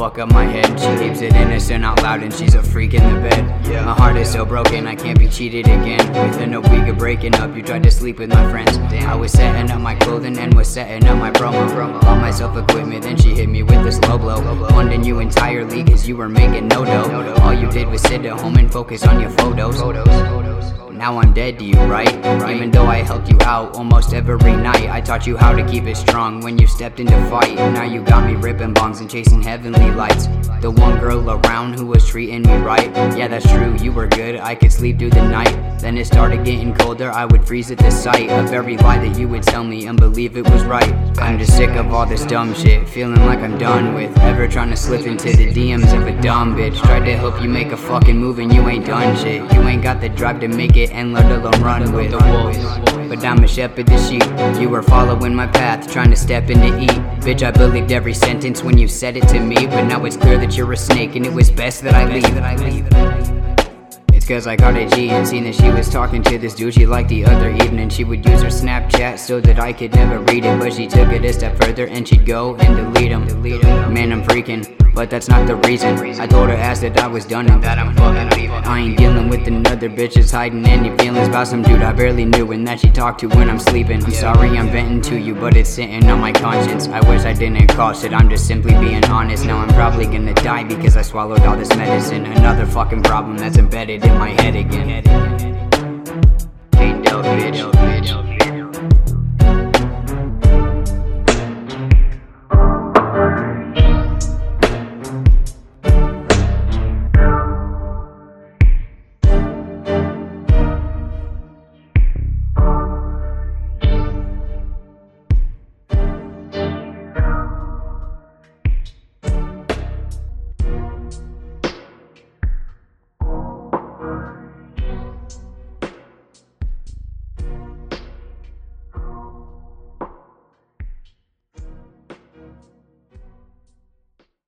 fuck up my head. She keeps it innocent out loud and she's a freak in the bed. My heart is so broken, I can't be cheated again. Within a week of breaking up, you tried to sleep with my friends. I was setting up my clothing and was setting up my promo. Bought myself equipment, then she hit me with the slow blow. Funding you entirely cause you were making no dough. All you did was sit at home and focus on your photos. Now I'm dead to you, right? Even though I helped you out almost every night, I taught you how to keep it strong when you stepped into fight. Now you got me ripping bongs and chasing heavenly lights. The one girl around who was treating me right. Yeah, that's true, you were good, I could sleep through the night. Then it started getting colder, I would freeze at the sight of every lie that you would tell me and believe it was right. I'm just sick of all this dumb shit, feeling like I'm done with ever trying to slip into the DMs of a dumb bitch. Tried to help you make a fucking move and you ain't done shit. You ain't got the drive to make it and let alone run with the wolves. But I'm a shepherd the sheep. You were following my path, trying to step in to eat. Bitch, I believed every sentence when you said it to me. But now it's clear that you're a snake, and it was best that I leave. It's cause I caught a G and seen that she was talking to this dude she liked the other evening. She would use her Snapchat so that I could never read it. But she took it a step further and she'd go and delete him. Man, I'm freaking. But that's not the reason. I told her ass that I was done and that I'm fucking leaving. With another bitches hiding any feelings about some dude I barely knew and that she talked to when I'm sleeping. I'm sorry I'm venting to you, but it's sitting on my conscience. I wish I didn't cause it. I'm just simply being honest. Now I'm probably gonna die because I swallowed all this medicine. Another fucking problem that's embedded in my head again. Ain't bitch.